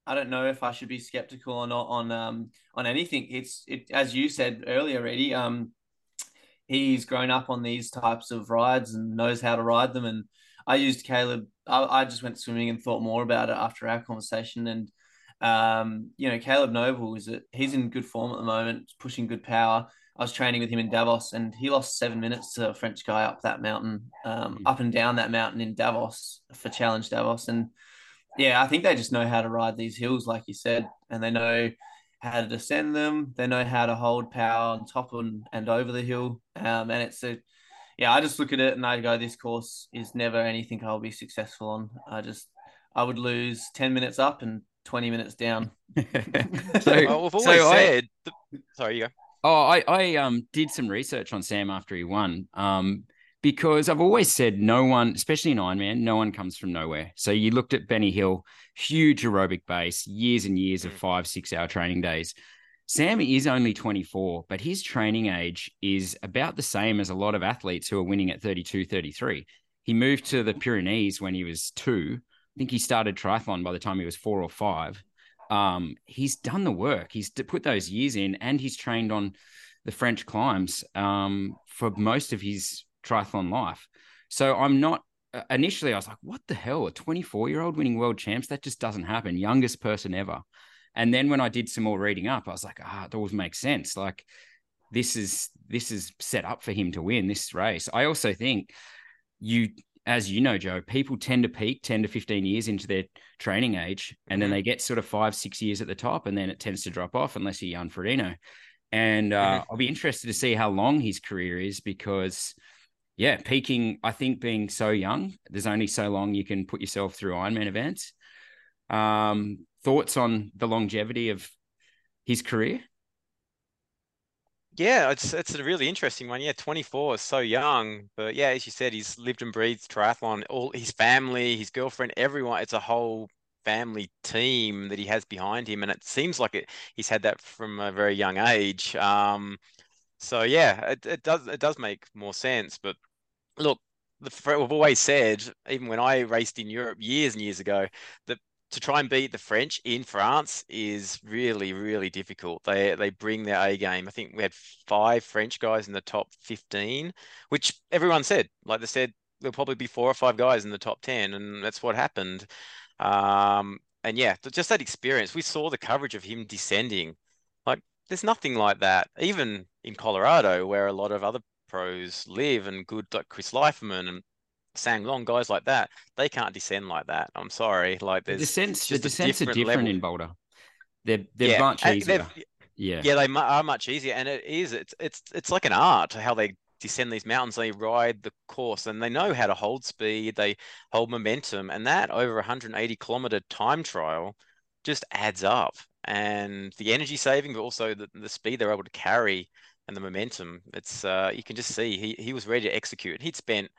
I don't know if I should be skeptical or not on um on anything. It's it as you said earlier, Eddie. Um, he's grown up on these types of rides and knows how to ride them. And I used Caleb. I, I just went swimming and thought more about it after our conversation. And um, you know, Caleb Noble is it. He's in good form at the moment, pushing good power. I was training with him in Davos, and he lost seven minutes to a French guy up that mountain, um, up and down that mountain in Davos for Challenge Davos. And yeah, I think they just know how to ride these hills, like you said, and they know how to descend them. They know how to hold power on top and, and over the hill. Um, and it's a, yeah, I just look at it and I go, this course is never anything I'll be successful on. I just, I would lose 10 minutes up and 20 minutes down. [LAUGHS] so, Well, we've so always I- said. Sorry, you go. Oh, I, I um did some research on Sam after he won. Um, because I've always said no one, especially in Ironman, no one comes from nowhere. So you looked at Benny Hill, huge aerobic base, years and years of Mm. five, six hour training days. Sam is only 24, but his training age is about the same as a lot of athletes who are winning at 32, 33. He moved to the Pyrenees when he was two. I think he started triathlon by the time he was four or five. Um, he's done the work. He's put those years in, and he's trained on the French climbs um, for most of his triathlon life. So I'm not. uh, Initially, I was like, "What the hell? A 24 year old winning world champs? That just doesn't happen. Youngest person ever." And then when I did some more reading up, I was like, "Ah, it always makes sense. Like this is this is set up for him to win this race." I also think you as you know, Joe, people tend to peak 10 to 15 years into their training age, and then Mhm. they get sort of five, six years at the top, and then it tends to drop off unless you're Jan Frodeno. And uh, Mhm. I'll be interested to see how long his career is because, yeah, peaking, I think being so young, there's only so long you can put yourself through Ironman events. Um, thoughts on the longevity of his career? Yeah, it's it's a really interesting one. Yeah, 24 is so young, but yeah, as you said, he's lived and breathed triathlon. All his family, his girlfriend, everyone. It's a whole family team that he has behind him, and it seems like it. He's had that from a very young age. Um, so yeah, it, it does it does make more sense. But look, the, we've always said, even when I raced in Europe years and years ago, that to try and beat the French in France is really, really difficult. They they bring their A game. I think we had five French guys in the top 15, which everyone said, like they said, there'll probably be four or five guys in the top 10, and that's what happened. Um, and yeah, just that experience. We saw the coverage of him descending. There's nothing like that, even in Colorado, where a lot of other pros live and good like Chris Leiferman and Sam Long, guys like that, they can't descend like that. I'm sorry. Like The there's descents, the just a descents are different different level. in Boulder. They're they're yeah, much easier. they've- Yeah. yeah, they are much easier, and it is. It's it's it's like an art how they descend these mountains. They ride the course, and they know how to hold speed. They hold momentum, and that over 180 kilometer time trial just adds up. And the energy saving, but also the, the speed they're able to carry and the momentum. It's uh, you can just see he he was ready to execute. He'd spent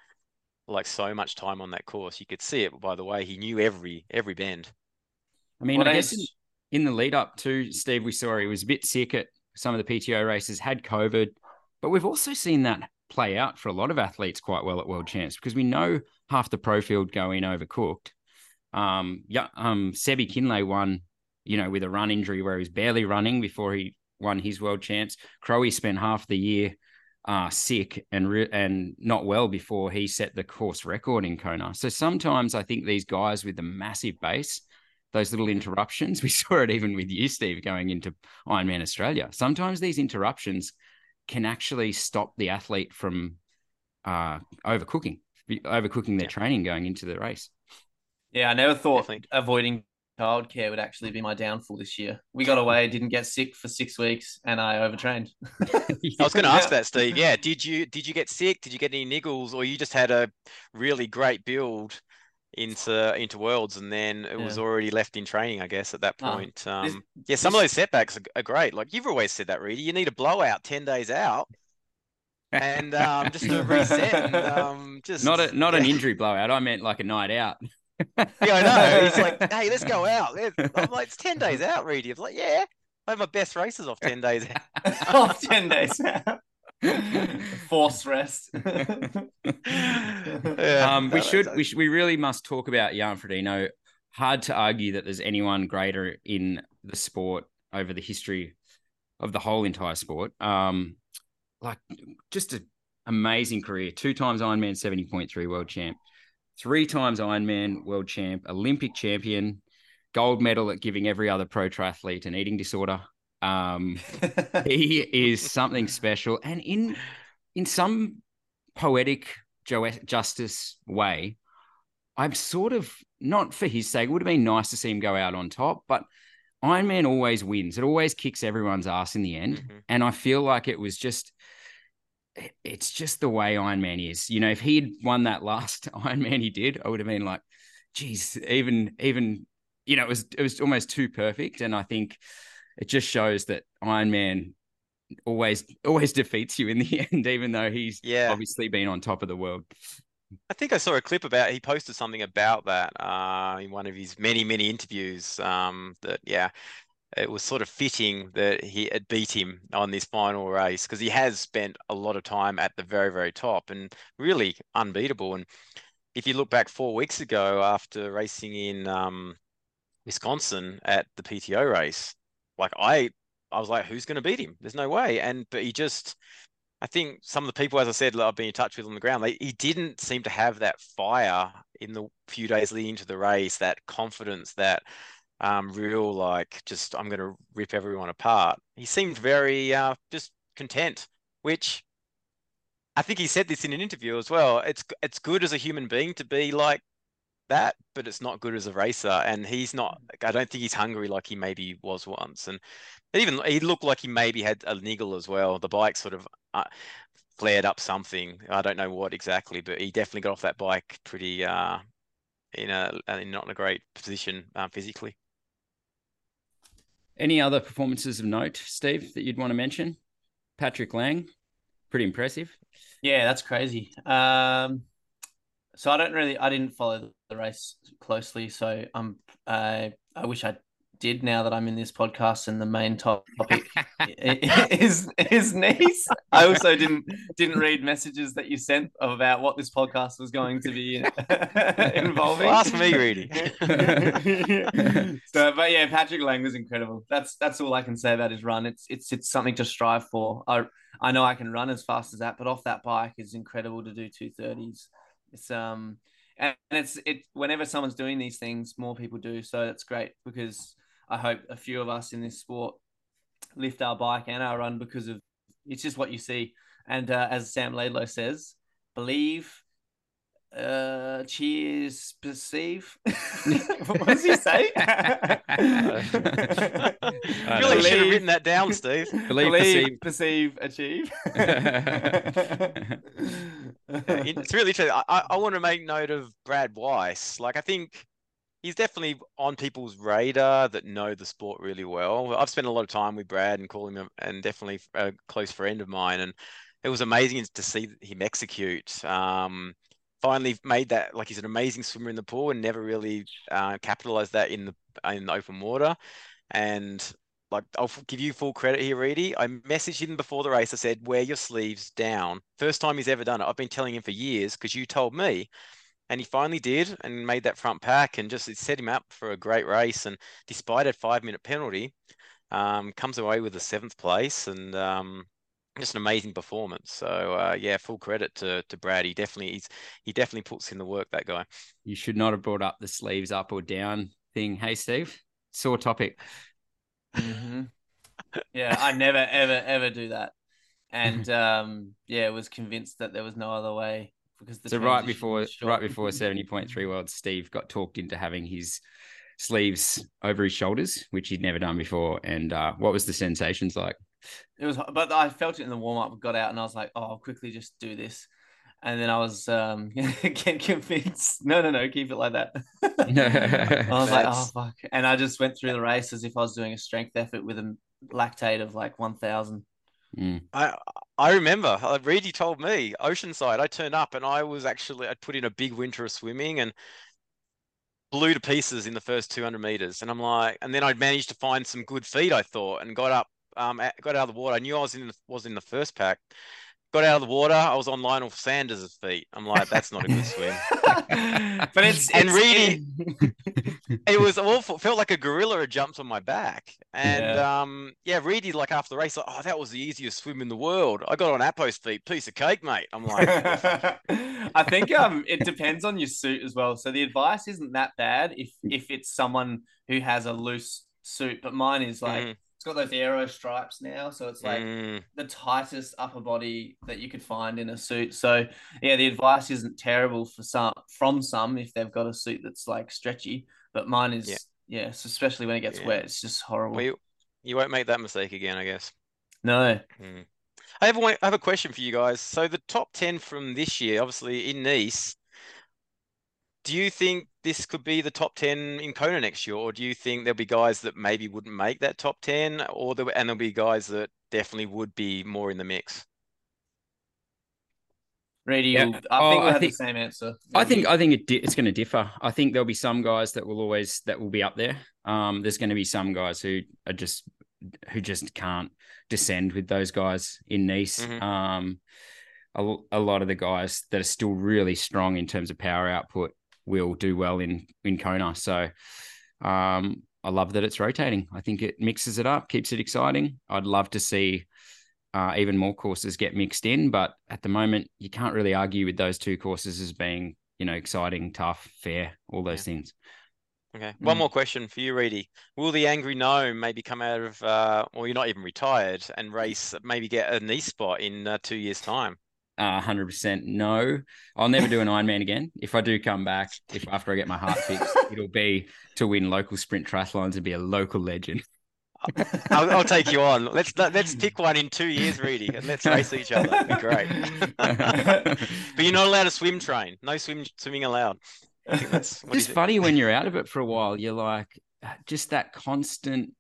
like so much time on that course. You could see it by the way he knew every every bend. I mean, What I guess in, in the lead up to Steve, we saw he was a bit sick at some of the PTO races, had COVID, but we've also seen that play out for a lot of athletes quite well at World Champs because we know half the pro field go in overcooked. Um, yeah, um, Sebi Kienle won, you know, with a run injury where he was barely running before he won his World Champs. Crowe spent half the year uh, sick and re- and not well before he set the course record in Kona. So sometimes I think these guys with the massive base those little interruptions. [LAUGHS] We saw it even with you, Steve, going into Ironman Australia. Sometimes these interruptions can actually stop the athlete from uh, overcooking, overcooking their Yeah. training going into the race. Yeah, I never thought Definitely. avoiding childcare would actually be my downfall this year. We got away, didn't get sick for six weeks, and I overtrained. [LAUGHS] I was going to ask that, Steve. Yeah, did you did you get sick? Did you get any niggles, or you just had a really great build into into Worlds, and then it was already left in training? I guess at that Ah, point. Um, This- yeah, some of those setbacks are, are great. Like you've always said that, Reedy. You need a blowout ten days out, and um, just to reset. And, [LAUGHS] um, just not a not an injury blowout. I meant like a night out. Yeah, I know. [LAUGHS] He's like, hey, let's go out. I'm like, it's ten days out, Reedy. I'm like, yeah, I have my best races off ten days out. [LAUGHS] Off 10 days out. Forced rest. [LAUGHS] Yeah, um, we should that's- we should, we really must talk about Jan Frodeno. Hard to argue that there's anyone greater in the sport over the history of the whole entire sport. Um, like just an amazing career. Two times Ironman seventy point three world champ, three times Ironman world champ, Olympic champion, gold medal at giving every other pro triathlete an eating disorder. Um, [LAUGHS] he is something special, and in in some poetic jo- justice way, I'm sort of not for his sake. It would have been nice to see him go out on top, but Ironman always wins. It always kicks everyone's ass in the end, Mhm. and I feel like it was just. It's just the way Ironman is. You know, if he'd won that last [LAUGHS] Ironman he did, I would have been like, geez, even even you know, it was it was almost too perfect. And I think it just shows that Ironman always always defeats you in the [LAUGHS] end, even though he's Yeah. obviously been on top of the world. I think I saw a clip about he posted something about that uh, in one of his many many interviews. Um, that yeah, it was sort of fitting that he had beat him on this final race because he has spent a lot of time at the very very top and really unbeatable. And if you look back four weeks ago after racing in um, Wisconsin at the PTO race, like I I was like, who's going to beat him? There's no way. And but he just I think some of the people, as I said, I've been in touch with on the ground, he didn't seem to have that fire in the few days leading to the race, that confidence, that um, real like just I'm going to rip everyone apart. He seemed very uh, just content, which I think he said this in an interview as well. It's it's good as a human being to be like that, but it's not good as a racer. And he's not. I don't think he's hungry like he maybe was once. And even he looked like he maybe had a niggle as well. The bike sort of uh, flared up something. I don't know what exactly, but he definitely got off that bike pretty uh, in a in not in a great position um, physically. Any other performances of note, Steve, that you'd want to mention? Patrick Lang, pretty impressive. Yeah, that's crazy. Um, so I don't really, I didn't follow the race closely, so I'm, uh, I wish I did now that I'm in this podcast and the main topic [LAUGHS] is his Nice. I also didn't didn't read messages that you sent about what this podcast was going to be [LAUGHS] involving. Well, ask me, Reedy. [LAUGHS] so, but yeah, Patrick Lang was incredible. That's that's all I can say about his run. It's it's it's something to strive for. I I know I can run as fast as that, but off that bike is incredible to do two thirties. It's um and it's it whenever someone's doing these things, more people do. So that's great because I hope a few of us in this sport lift our bike and our run because of it's just what you see. And uh, as Sam Laidlow says, believe, uh, cheers, perceive. [LAUGHS] what does he say? [LAUGHS] I really should have written that down, Steve. Believe, Believe, perceive. perceive, achieve. [LAUGHS] it's really true. I, I, I want to make note of Brad Weiss. Like, I think he's definitely on people's radar that know the sport really well. I've spent a lot of time with Brad and call him and definitely a close friend of mine. And it was amazing to see him execute. Um, finally made that like he's an amazing swimmer in the pool and never really uh, capitalized that in the in the open water. And like I'll give you full credit here, Reedy. I messaged him before the race. I said, "Wear your sleeves down." First time he's ever done it. I've been telling him for years because you told me, and he finally did and made that front pack and just it set him up for a great race. And despite a five-minute penalty, um, comes away with a seventh place and um, just an amazing performance. So uh, yeah, full credit to to Brad. He definitely he's he definitely puts in the work. That guy. You should not have brought up the sleeves up or down thing. Hey, Steve, sore topic. hmm Yeah, I never, ever, ever do that. And [LAUGHS] um, yeah, was convinced that there was no other way because the So right before right before seventy point three world, Steve got talked into having his sleeves over his shoulders, which he'd never done before. And uh, what was the sensations like? It was, but I felt it in the warm up. Got out and I was like, "Oh, I'll quickly just do this," and then I was um, [LAUGHS] again convinced. No, no, no, keep it like that. [LAUGHS] I was like, "Oh fuck!" And I just went through the race as if I was doing a strength effort with a lactate of like one thousand. Mm. I I remember. Uh, Reedy told me Oceanside. I turned up and I was actually I'd put in a big winter of swimming and blew to pieces in the first 200 meters. And I'm like, and then I'd managed to find some good feet. I thought and got up, um, got out of the water. I knew I was in was in the first pack. Got out of the water. I was on Lionel Sanders' feet. I'm like, that's not a good swim. [LAUGHS] but it's And it's, Reedy- it was awful. Felt like a gorilla had jumped on my back. And Yeah. um, yeah, Reedy, like after the race, like, oh, that was the easiest swim in the world. I got on Appo's feet, piece of cake, mate. I'm like, [LAUGHS] I think um it depends on your suit as well. So the advice isn't that bad if if it's someone who has a loose suit, but mine is like Mhm. It's got those aero stripes now, so it's like mm, the tightest upper body that you could find in a suit. So yeah, the advice isn't terrible for some from some if they've got a suit that's like stretchy, but mine is Yeah. yeah, so especially when it gets Yeah. wet, it's just horrible. well, you, you won't make that mistake again, I guess. no. Mm. I have, one, I have a question for you guys. So the top 10 from this year, obviously in Nice, do you think this could be the top 10 in Kona next year? Or do you think there'll be guys that maybe wouldn't make that top 10 or there, and there'll be guys that definitely would be more in the mix? Reedy, Yeah. I think Oh, we'll I have think- the same answer. I think I think it di- it's going to differ. I think there'll be some guys that will always that will be up there. Um, there's going to be some guys who are just who just can't descend with those guys in Nice. Mhm. Um, a, a lot of the guys that are still really strong in terms of power output will do well in in Kona. So, um, I love that it's rotating. I think it mixes it up, keeps it exciting. I'd love to see uh, even more courses get mixed in. But at the moment, you can't really argue with those two courses as being, you know, exciting, tough, fair, all those things. Okay. One Mm. more question for you, Reedy. Will the Angry Gnome maybe come out of, uh, or you're not even retired and race, maybe get a knee spot in uh, two years' time? Uh, 100% no. I'll never do an Ironman again. If I do come back, if after I get my heart fixed, [LAUGHS] it'll be to win local sprint triathlons and be a local legend. [LAUGHS] I'll, I'll take you on. Let's let- let's pick one in two years, Reedy, and let's race each other. That'd be great. [LAUGHS] but you're not allowed to swim train. No swim swimming allowed. That's It's funny when you're out of it for a while. You're like, just that constant,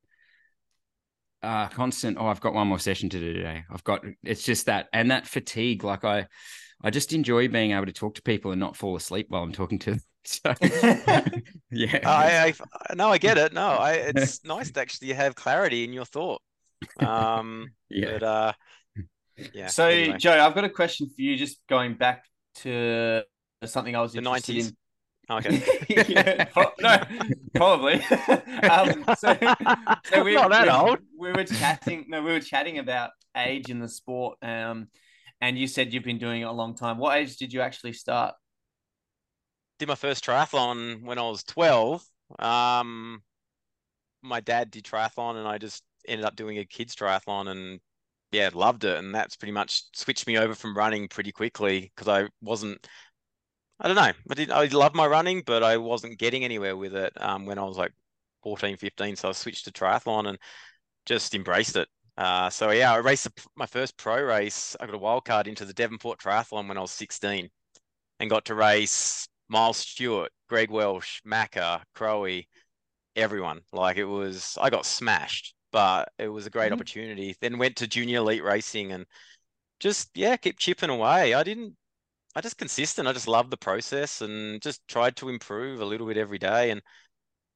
uh, constant. Oh, I've got one more session to do today. I've got. It's just that and that fatigue. Like I, I just enjoy being able to talk to people and not fall asleep while I'm talking to them. [LAUGHS] So, [LAUGHS] yeah. I, I no, I get it. No, I it's [LAUGHS] nice to actually have clarity in your thought. Um, yeah. but uh, yeah. so, anyway. Joe, I've got a question for you. Just going back to something I was the interested nineties. in. Okay. [LAUGHS] yeah, [LAUGHS] pro- no, probably. [LAUGHS] um, so, so we, Not that we, old. We were chatting. No, we were chatting about age in the sport. Um, and you said you've been doing it a long time. What age did you actually start? did my first triathlon when I was 12. Um, my dad did triathlon and I just ended up doing a kids triathlon and yeah, loved it. And that's pretty much switched me over from running pretty quickly because I wasn't, I don't know, I did, I love my running, but I wasn't getting anywhere with it um, when I was like 14, 15. So I switched to triathlon and just embraced it. Uh, so yeah, I raced my first pro race. I got a wild card into the Devonport Triathlon when I was 16 and got to race Miles Stewart, Greg Welch, Macca, Crowe, everyone. Like it was, I got smashed, but it was a great Mhm. opportunity. Then went to junior elite racing and just, yeah, kept chipping away. I didn't, I just consistent. I just love the process and just tried to improve a little bit every day. And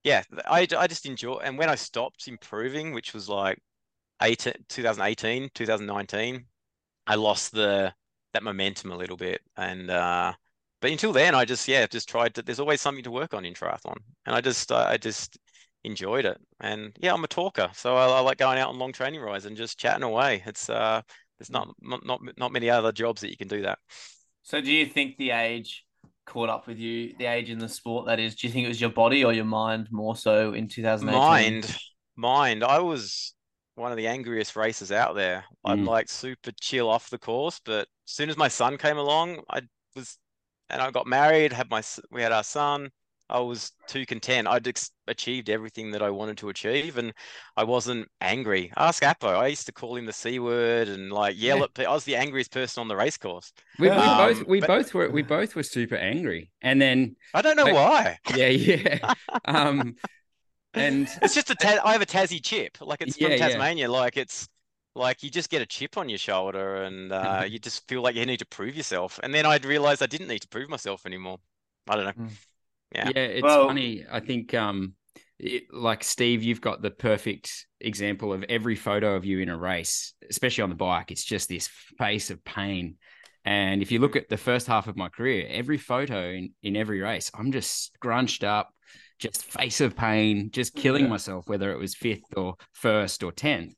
yeah, I, I just enjoy. And when I stopped improving, which was like 18, 2018, 2019, I lost the, that momentum a little bit. And, uh, but until then, I just yeah, just tried to. There's always something to work on in triathlon, and I just I just enjoyed it. And yeah, I'm a talker, so I, I like going out on long training rides and just chatting away. It's uh, there's not not not many other jobs that you can do that. So, do you think the age caught up with you? The age in the sport, that is. Do you think it was your body or your mind more so in 2018? Mind, mind. I was one of the angriest racers out there. I'm Mm. like super chill off the course, but as soon as my son came along, I was, and I got married, had my, we had our son. I was too content. I'd ex- achieved everything that I wanted to achieve, and I wasn't angry. Ask Appo. I used to call him the c word and like yell Yeah. at people. I was the angriest person on the race course. We, we Um, both we but- both were we both were super angry, and then I don't know But- why. yeah yeah, um, and [LAUGHS] It's just a Ta- I have a Tassie chip. Like it's from Yeah, yeah. Tasmania. Like it's like you just get a chip on your shoulder and uh, you just feel like you need to prove yourself. And then I'd realized I didn't need to prove myself anymore. I don't know. Yeah. yeah, it's Well- funny. I think um, it, like Steve, you've got the perfect example of every photo of you in a race, especially on the bike. It's just this face of pain. And if you look at the first half of my career, every photo in, in every race, I'm just scrunched up, just face of pain, just killing Yeah. myself, whether it was fifth or first or tenth.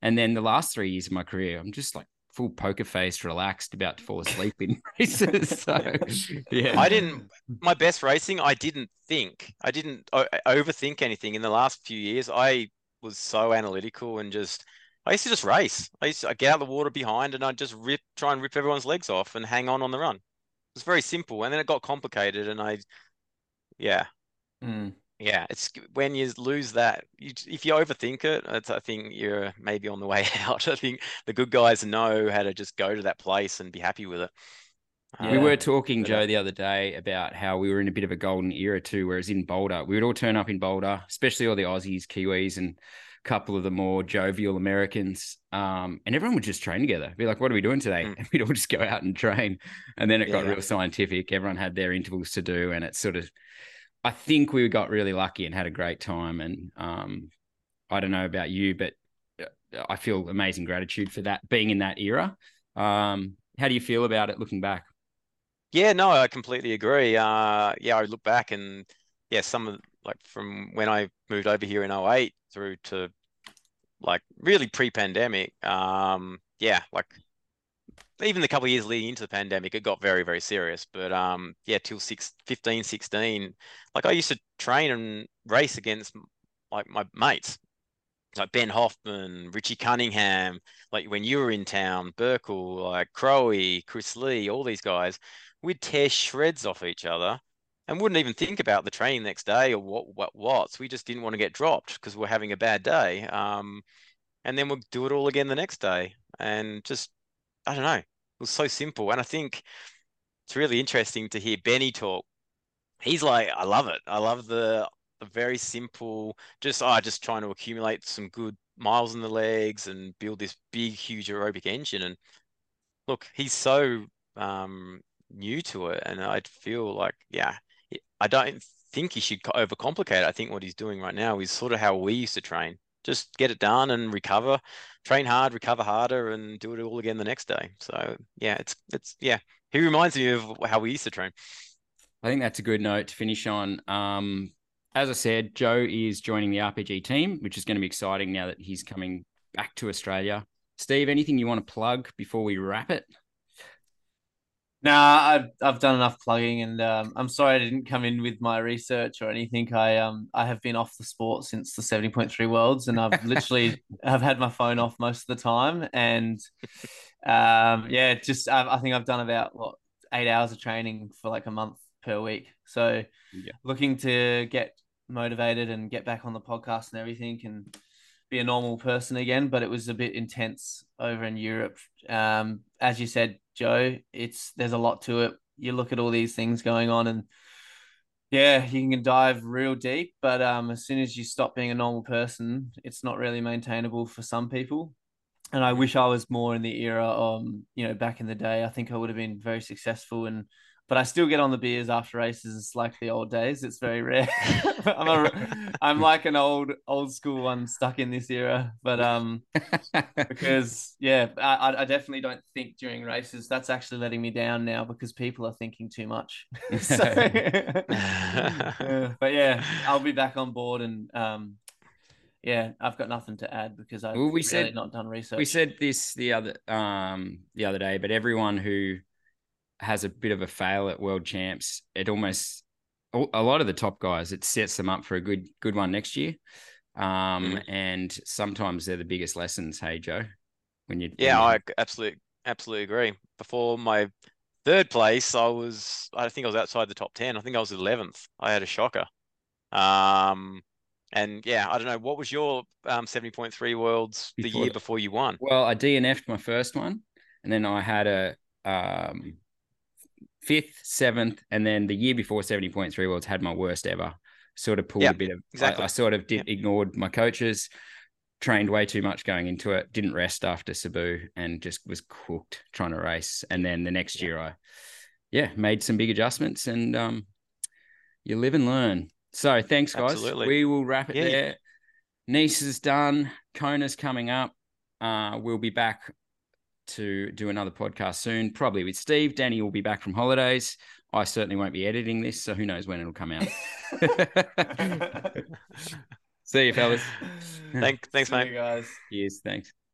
And then the last three years of my career, I'm just like full poker face, relaxed, about to fall asleep in [LAUGHS] races. [LAUGHS] So yeah, I didn't. My best racing, I didn't think. I didn't overthink anything in the last few years. I was so analytical and just. I used to just race. I used to I'd get out the water behind and I'd just rip, try and rip everyone's legs off and hang on on the run. It was very simple, and then it got complicated, and I, yeah, Mm. Yeah, it's when you lose that. You, if you overthink it, it's, I think you're maybe on the way [LAUGHS] out. I think the good guys know how to just go to that place and be happy with it. We Uh, were talking, Joe, uh, the other day about how we were in a bit of a golden era too, whereas in Boulder, we would all turn up in Boulder, especially all the Aussies, Kiwis, and a couple of the more jovial Americans. Um, and everyone would just train together. Be like, what are we doing today? Mm. And [LAUGHS] we'd all just go out and train. And then it got real scientific. Everyone had their intervals to do. And it sort of, I think we got really lucky and had a great time. And um, I don't know about you, but uh, I feel amazing gratitude for that being in that era. Um, how do you feel about it looking back? Yeah, no, I completely agree. Uh, yeah, I look back and yeah, some of like from when I moved over here in 08 through to like really pre-pandemic. Um, yeah, like even the couple of years leading into the pandemic, it got very, very serious. But um, yeah, till six, 15, 16, like I used to train and race against like my mates, like Ben Hoffman, Richie Cunningham, like when you were in town, Burkle, like Crowe, Chris Lee, all these guys we'd tear shreds off each other and wouldn't even think about the training next day or what what what's. We just didn't want to get dropped because we're having a bad day. Um, and then we'll do it all again the next day. And just I don't know, was so simple. And I think it's really interesting to hear Benny talk. He's like, I love it. I love the the very simple, just oh, just trying to accumulate some good miles in the legs and build this big, huge aerobic engine. And look, he's so um new to it, and I feel like, yeah, I don't think he should overcomplicate it. I think what he's doing right now is sort of how we used to train. Just get it done and recover, train hard, recover harder, and do it all again the next day. So yeah, it's it's yeah. He reminds me of how we used to train. I think that's a good note to finish on. Um, as I said, Joe is joining the RPG team, which is going to be exciting now that he's coming back to Australia. Steve, anything you want to plug before we wrap it? Nah, I've I've done enough plugging, and um, I'm sorry I didn't come in with my research or anything. I um I have been off the sport since the seventy point three worlds, and I've literally [LAUGHS] have had my phone off most of the time, and um yeah, just I, I think I've done about what eight hours of training for like a month per week. So Yeah. looking to get motivated and get back on the podcast and everything, and be a normal person again. But it was a bit intense over in Europe. Um, as you said, Joe, it's there's a lot to it. You look at all these things going on, and yeah, you can dive real deep. But um, as soon as you stop being a normal person, it's not really maintainable for some people. And I wish I was more in the era, um, you know, back in the day. I think I would have been very successful and but I still get on the beers after races. It's like the old days. It's very rare. [LAUGHS] I'm a, I'm like an old old school one stuck in this era. But um, because yeah, I, I definitely don't think during races. That's actually letting me down now because people are thinking too much. [LAUGHS] so, yeah, [LAUGHS] but yeah, I'll be back on board and um, yeah, I've got nothing to add because I've Well, we really said- not done research. we said this the other um the other day, but everyone who has a bit of a fail at world champs, it almost a lot of the top guys, it sets them up for a good good one next year. Um, Mhm. and sometimes they're the biggest lessons. Hey, Joe, when you Yeah, when I absolutely absolutely agree. Before my third place, I was I think I was outside the top 10. I think I was 11th. I had a shocker. Um and yeah, I don't know what was your um 70.3 worlds the Before year that. before you won? Well, I DNF'd my first one, and then I had a um, fifth, seventh, and then the year before seventy point three worlds had my worst ever. Sort of pulled Yeah, a bit of. I- exactly. I, sort of did ignored my coaches, trained way too much going into it, didn't rest after Cebu, and just was cooked trying to race. And then the next Yeah. year, I yeah made some big adjustments, and um, you live and learn. So thanks, guys. Absolutely. We will wrap it Yeah, yeah. there. Nice is done. Kona's coming up. Uh, we'll be back to do another podcast soon, probably with Steve. Danny will be back from holidays. I certainly won't be editing this, so who knows when it'll come out. [LAUGHS] [LAUGHS] See you, fellas. Thank, thanks, See mate. you guys. Cheers. Thanks.